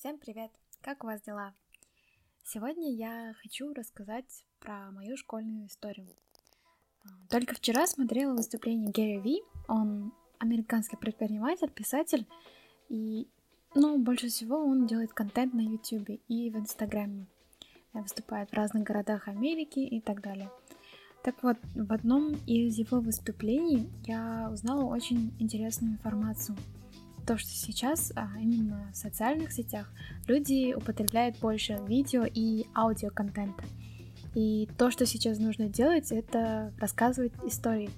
Всем привет! Как у вас дела? Сегодня я хочу рассказать про мою школьную историю. Только вчера смотрела выступление Гэри Ви. Он американский предприниматель, писатель. И, ну, больше всего он делает контент на YouTube и в Инстаграме. Выступает в разных городах Америки и так далее. Так вот, в одном из его выступлений я узнала очень интересную информацию. То, что сейчас а, именно в социальных сетях люди употребляют больше видео и аудиоконтента. И то, что сейчас нужно делать, это рассказывать истории.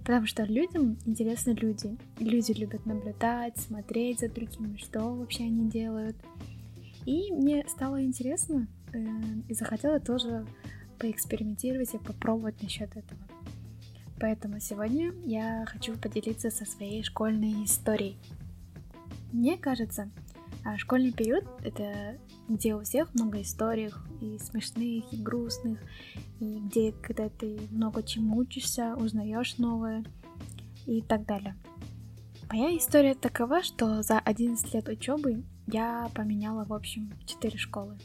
Потому что людям интересны люди. Люди любят наблюдать, смотреть за другими, что вообще они делают. И мне стало интересно, э, и захотела тоже поэкспериментировать и попробовать насчет этого. Поэтому сегодня я хочу поделиться со своей школьной историей. Мне кажется, а, школьный период — это где у всех много историй, и смешных, и грустных, и где, когда ты много чему учишься, узнаешь новое и так далее. Моя история такова, что за 11 лет учебы я поменяла, в общем, 4 школы.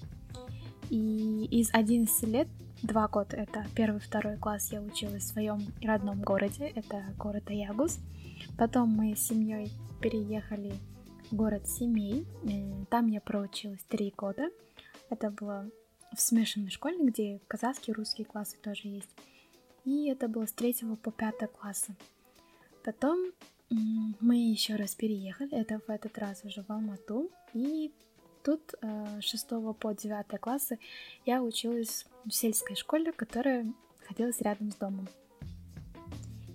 И из 11 лет два года, это первый второй класс я училась в своем родном городе, это город Аягус. Потом мы с семьей переехали город Семей, там я проучилась три года. Это было в смешанной школе, где казахские русские классы тоже есть. И это было с третьего по пятый класса. Потом мы еще раз переехали, это в этот раз уже в Алмату, и тут э, с 6 по 9 классы я училась в сельской школе, которая находилась рядом с домом.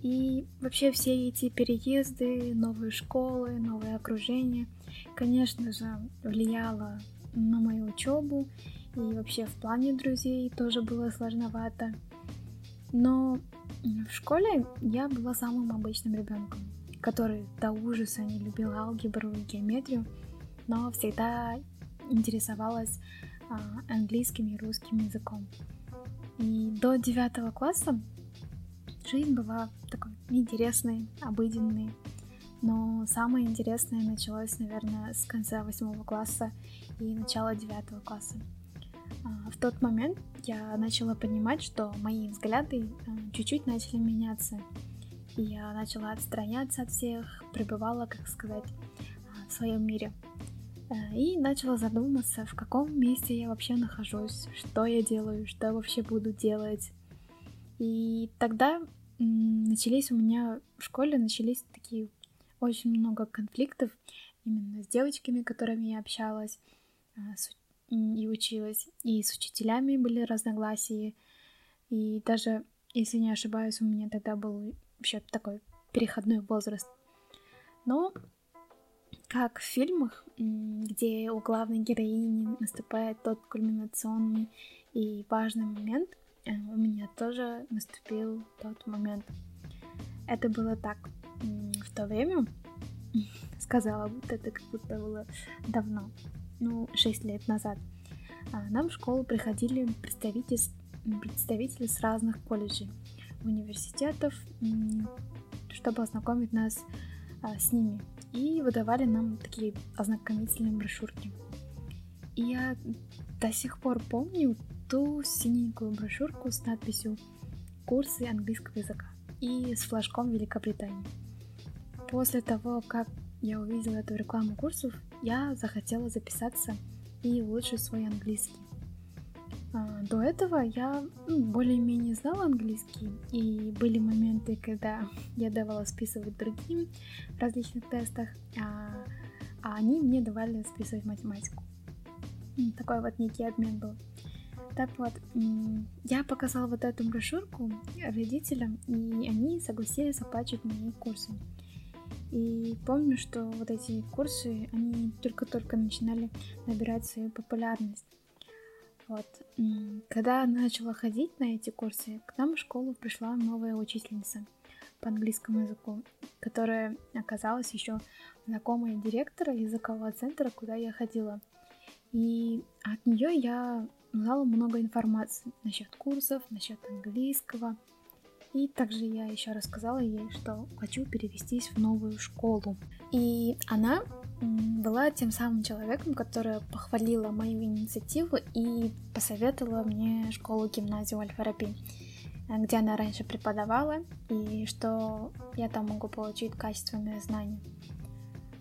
И вообще все эти переезды, новые школы, новое окружение, конечно же, влияло на мою учебу и вообще в плане друзей тоже было сложновато. Но в школе я была самым обычным ребенком, который до ужаса не любил алгебру и геометрию, но всегда интересовалась а, английским и русским языком. И до девятого класса жизнь была такой интересной, обыденной. Но самое интересное началось, наверное, с конца восьмого класса и начала девятого класса. А, в тот момент я начала понимать, что мои взгляды а, чуть-чуть начали меняться. И я начала отстраняться от всех, пребывала, как сказать, в своем мире. Э, и начала задуматься, в каком месте я вообще нахожусь, что я делаю, что вообще буду делать. И тогда начались у меня в школе, начались такие очень много конфликтов именно с девочками, которыми я общалась а, и училась, и с учителями были разногласия, и даже, если не ошибаюсь, у меня тогда был еще такой переходной возраст. Но как в фильмах, где у главной героини наступает тот кульминационный и важный момент, э, у меня тоже наступил тот момент. Это было так. В то время, сказала, будто это как будто было давно, ну, 6 лет назад, а, нам в школу приходили представители, представители с разных колледжей, университетов, чтобы ознакомить нас а, с ними и выдавали нам такие ознакомительные брошюрки. И я до сих пор помню ту синенькую брошюрку с надписью «Курсы английского языка» и с флажком Великобритании. После того, как я увидела эту рекламу курсов, я захотела записаться и улучшить свой английский. А, до этого я ну, более-менее знала английский, и были моменты, когда я давала списывать другим в различных тестах, а, а они мне давали списывать математику. Такой вот некий обмен был. Так вот, я показала вот эту брошюрку родителям, и они согласились оплачивать мои курсы. И помню, что вот эти курсы, они только-только начинали набирать свою популярность. Вот. Когда начала ходить на эти курсы, к нам в школу пришла новая учительница по английскому языку, которая оказалась еще знакомой директора языкового центра, куда я ходила. И от нее я узнала много информации насчет курсов, насчет английского. И также я еще рассказала ей, что хочу перевестись в новую школу. И она была тем самым человеком, которая похвалила мою инициативу и посоветовала мне школу-гимназию Альфа-Раби, где она раньше преподавала, и что я там могу получить качественные знания.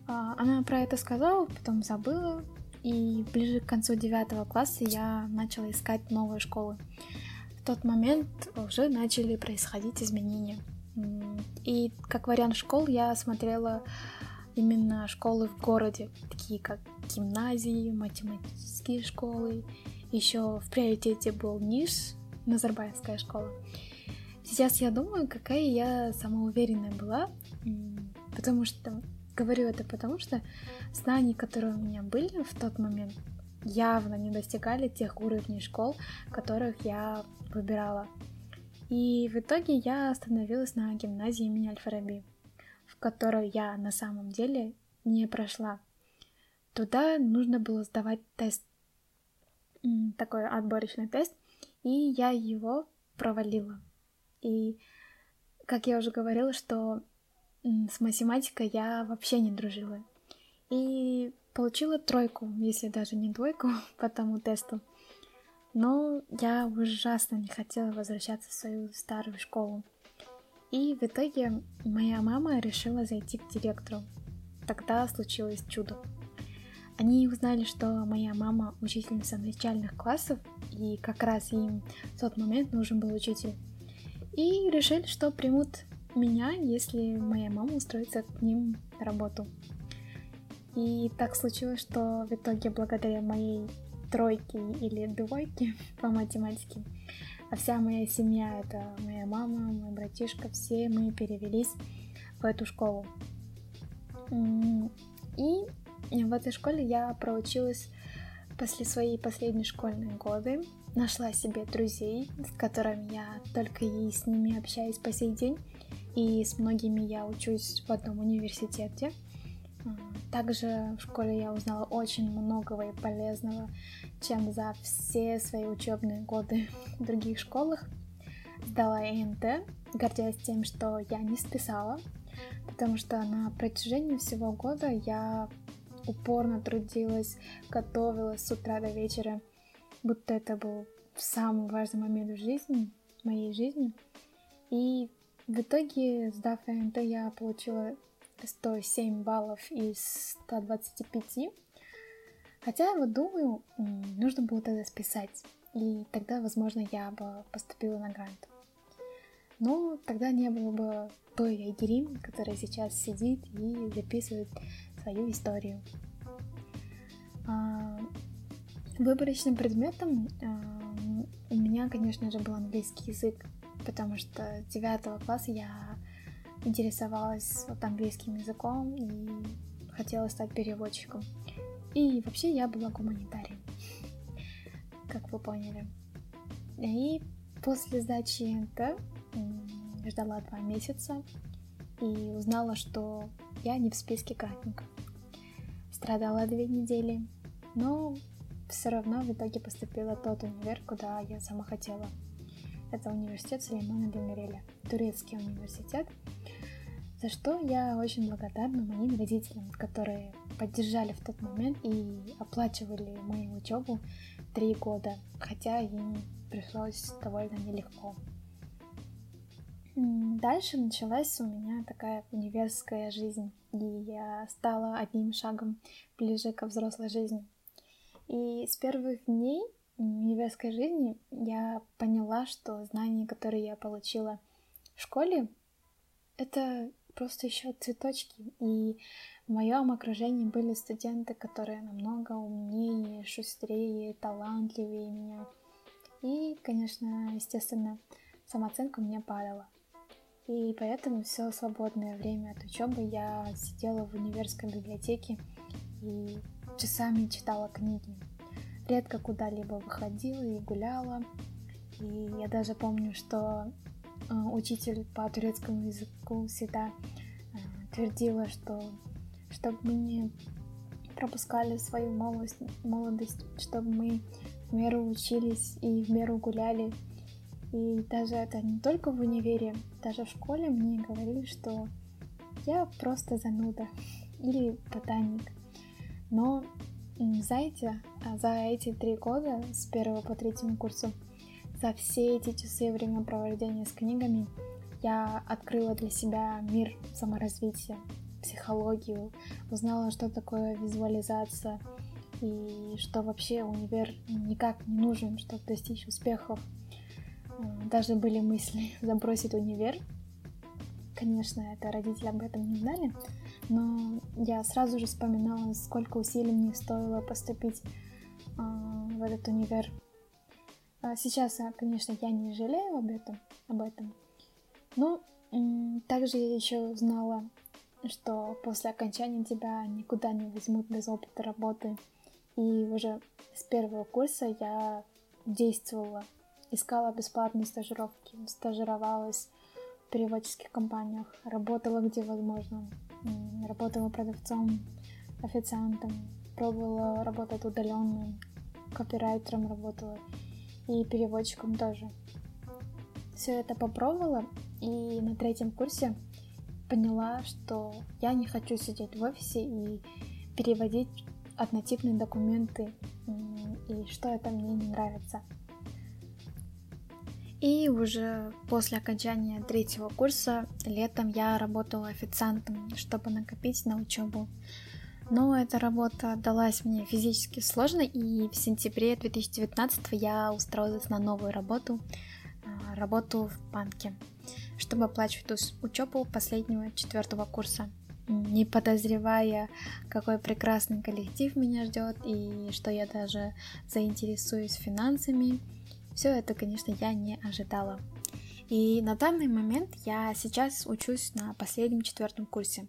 А, она про это сказала, потом забыла, и ближе к концу девятого класса я начала искать новые школы. В тот момент уже начали происходить изменения. И как вариант школ я смотрела именно школы в городе, такие как гимназии, математические школы. Еще в приоритете был НИШ, Назарбаевская школа. Сейчас я думаю, какая я самоуверенная была, потому что говорю это потому, что знаний, которые у меня были в тот момент, явно не достигали тех уровней школ, которых я выбирала. И в итоге я остановилась на гимназии имени Альфараби, в которую я на самом деле не прошла. Туда нужно было сдавать тест, такой отборочный тест, и я его провалила. И, как я уже говорила, что с математикой я вообще не дружила. И получила тройку, если даже не двойку по тому тесту. Но я ужасно не хотела возвращаться в свою старую школу. И в итоге моя мама решила зайти к директору. Тогда случилось чудо. Они узнали, что моя мама учительница начальных классов, и как раз им в тот момент нужен был учитель. И решили, что примут меня, если моя мама устроится к ним на работу. И так случилось, что в итоге благодаря моей тройки или двойки по математике. А вся моя семья, это моя мама, мой братишка, все мы перевелись в эту школу. И в этой школе я проучилась после своей последней школьной годы. Нашла себе друзей, с которыми я только и с ними общаюсь по сей день. И с многими я учусь в одном университете. Также в школе я узнала очень многого и полезного, чем за все свои учебные годы в других школах. Сдала ЭНТ, гордясь тем, что я не списала, потому что на протяжении всего года я упорно трудилась, готовилась с утра до вечера, будто это был самый важный момент в жизни, моей жизни. И в итоге, сдав ЭНТ, я получила 107 баллов из 125. Хотя, вот думаю, нужно было тогда списать. И тогда, возможно, я бы поступила на грант. Но тогда не было бы той Айгерим, которая сейчас сидит и записывает свою историю. Выборочным предметом а, у меня, конечно же, был английский язык, потому что с 9 класса я интересовалась вот английским языком и хотела стать переводчиком. И вообще я была гуманитарием, как вы поняли. И после сдачи НТ ждала два месяца и узнала, что я не в списке гратников. Страдала две недели, но все равно в итоге поступила тот универ, куда я сама хотела. Это университет Сулеймана Демиреля, турецкий университет, за что я очень благодарна моим родителям, которые поддержали в тот момент и оплачивали мою учебу три года, хотя им пришлось довольно нелегко. Дальше началась у меня такая университетская жизнь, и я стала одним шагом ближе ко взрослой жизни. И с первых дней университетской жизни я поняла, что знания, которые я получила в школе, это просто еще цветочки. И в моем окружении были студенты, которые намного умнее, шустрее, талантливее меня. И, конечно, естественно, самооценка у меня падала. И поэтому все свободное время от учебы я сидела в универской библиотеке и часами читала книги. Редко куда-либо выходила и гуляла. И я даже помню, что э, учитель по турецкому языку всегда э, твердила, что чтобы мы не пропускали свою молодость, молодость, чтобы мы в меру учились и в меру гуляли, и даже это не только в универе, даже в школе мне говорили, что я просто зануда или ботаник. Но, знаете, а за эти три года, с первого по третьему курсу, за все эти часы времяпровождения с книгами, я открыла для себя мир саморазвития, психологию, узнала, что такое визуализация и что вообще универ никак не нужен, чтобы достичь успехов. Даже были мысли забросить универ. Конечно, это родители об этом не знали, но я сразу же вспоминала, сколько усилий мне стоило поступить э, в этот универ. А сейчас, конечно, я не жалею об этом, об этом. Но э, также я еще знала, что после окончания тебя никуда не возьмут без опыта работы. И уже с первого курса я действовала искала бесплатные стажировки, стажировалась в переводческих компаниях, работала где возможно, работала продавцом, официантом, пробовала работать удаленно, копирайтером работала и переводчиком тоже. Все это попробовала и на третьем курсе поняла, что я не хочу сидеть в офисе и переводить однотипные документы, и что это мне не нравится. И уже после окончания третьего курса летом я работала официантом, чтобы накопить на учебу. Но эта работа далась мне физически сложно, и в сентябре 2019 я устроилась на новую работу, а, работу в банке, чтобы оплачивать учебу последнего четвертого курса не подозревая, какой прекрасный коллектив меня ждет и что я даже заинтересуюсь финансами, все это, конечно, я не ожидала. И на данный момент я сейчас учусь на последнем четвертом курсе.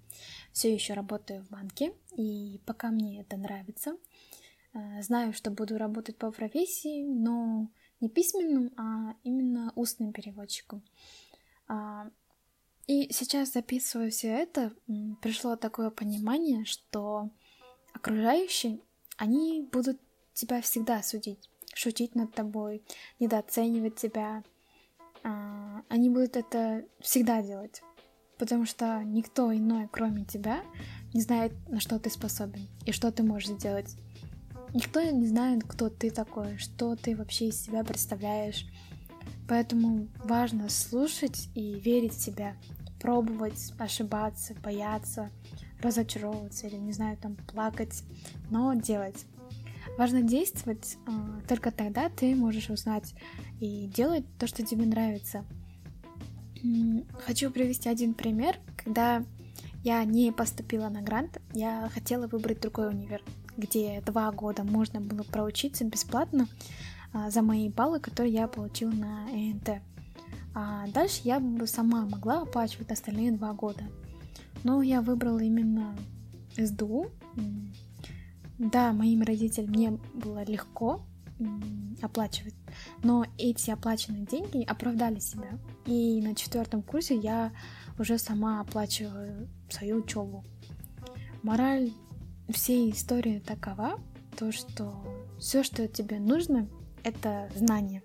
Все еще работаю в банке, и пока мне это нравится. Э, знаю, что буду работать по профессии, но не письменным, а именно устным переводчиком. А, и сейчас записывая все это, пришло такое понимание, что окружающие, они будут тебя всегда судить шутить над тобой, недооценивать тебя. А, они будут это всегда делать, потому что никто иной, кроме тебя, не знает, на что ты способен и что ты можешь сделать. Никто не знает, кто ты такой, что ты вообще из себя представляешь. Поэтому важно слушать и верить в себя, пробовать, ошибаться, бояться, разочаровываться или, не знаю, там плакать, но делать. Важно действовать, а, только тогда ты можешь узнать и делать то, что тебе нравится. Хочу привести один пример, когда я не поступила на грант, я хотела выбрать другой универ, где два года можно было проучиться бесплатно а, за мои баллы, которые я получила на ЭНТ. А дальше я бы сама могла оплачивать остальные два года. Но я выбрала именно СДУ, да, моим родителям мне было легко оплачивать, но эти оплаченные деньги оправдали себя. И на четвертом курсе я уже сама оплачиваю свою учебу. Мораль всей истории такова, то что все, что тебе нужно, это знание.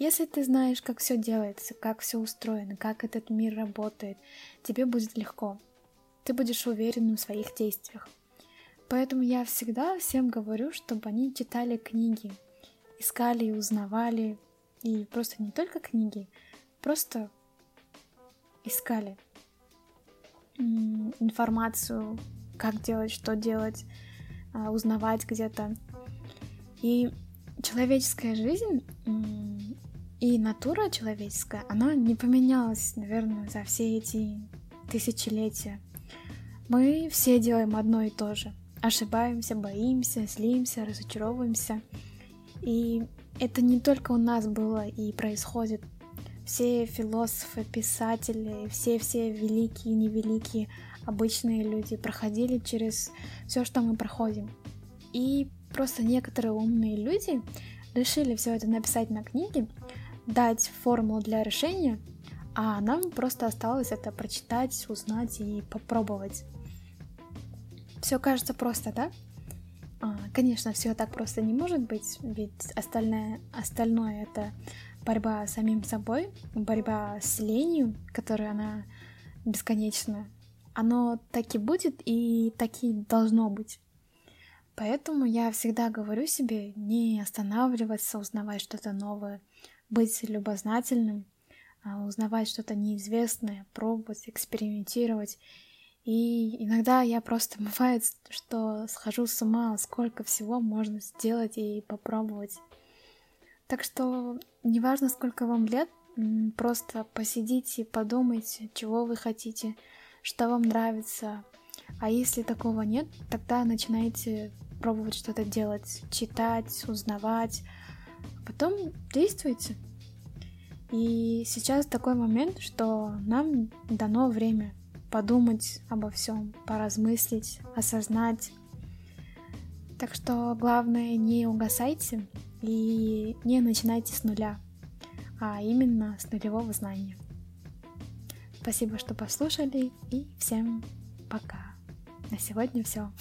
Если ты знаешь, как все делается, как все устроено, как этот мир работает, тебе будет легко. Ты будешь уверен в своих действиях. Поэтому я всегда всем говорю, чтобы они читали книги, искали и узнавали, и просто не только книги, просто искали информацию, как делать, что делать, а, узнавать где-то. И человеческая жизнь и натура человеческая, она не поменялась, наверное, за все эти тысячелетия. Мы все делаем одно и то же ошибаемся, боимся, злимся, разочаровываемся. И это не только у нас было и происходит. Все философы, писатели, все-все великие невеликие обычные люди проходили через все, что мы проходим. И просто некоторые умные люди решили все это написать на книге, дать формулу для решения, а нам просто осталось это прочитать, узнать и попробовать. Все кажется просто, да? А, конечно, все так просто не может быть, ведь остальное, остальное это борьба с самим собой, борьба с ленью, которая она бесконечна. Оно так и будет и так и должно быть. Поэтому я всегда говорю себе не останавливаться, узнавать что-то новое, быть любознательным, а, узнавать что-то неизвестное, пробовать, экспериментировать. И иногда я просто бывает, что схожу с ума, сколько всего можно сделать и попробовать. Так что неважно, сколько вам лет, просто посидите, подумайте, чего вы хотите, что вам нравится. А если такого нет, тогда начинайте пробовать что-то делать, читать, узнавать, потом действуйте. И сейчас такой момент, что нам дано время подумать обо всем, поразмыслить, осознать. Так что главное не угасайте и не начинайте с нуля, а именно с нулевого знания. Спасибо, что послушали, и всем пока. На сегодня все.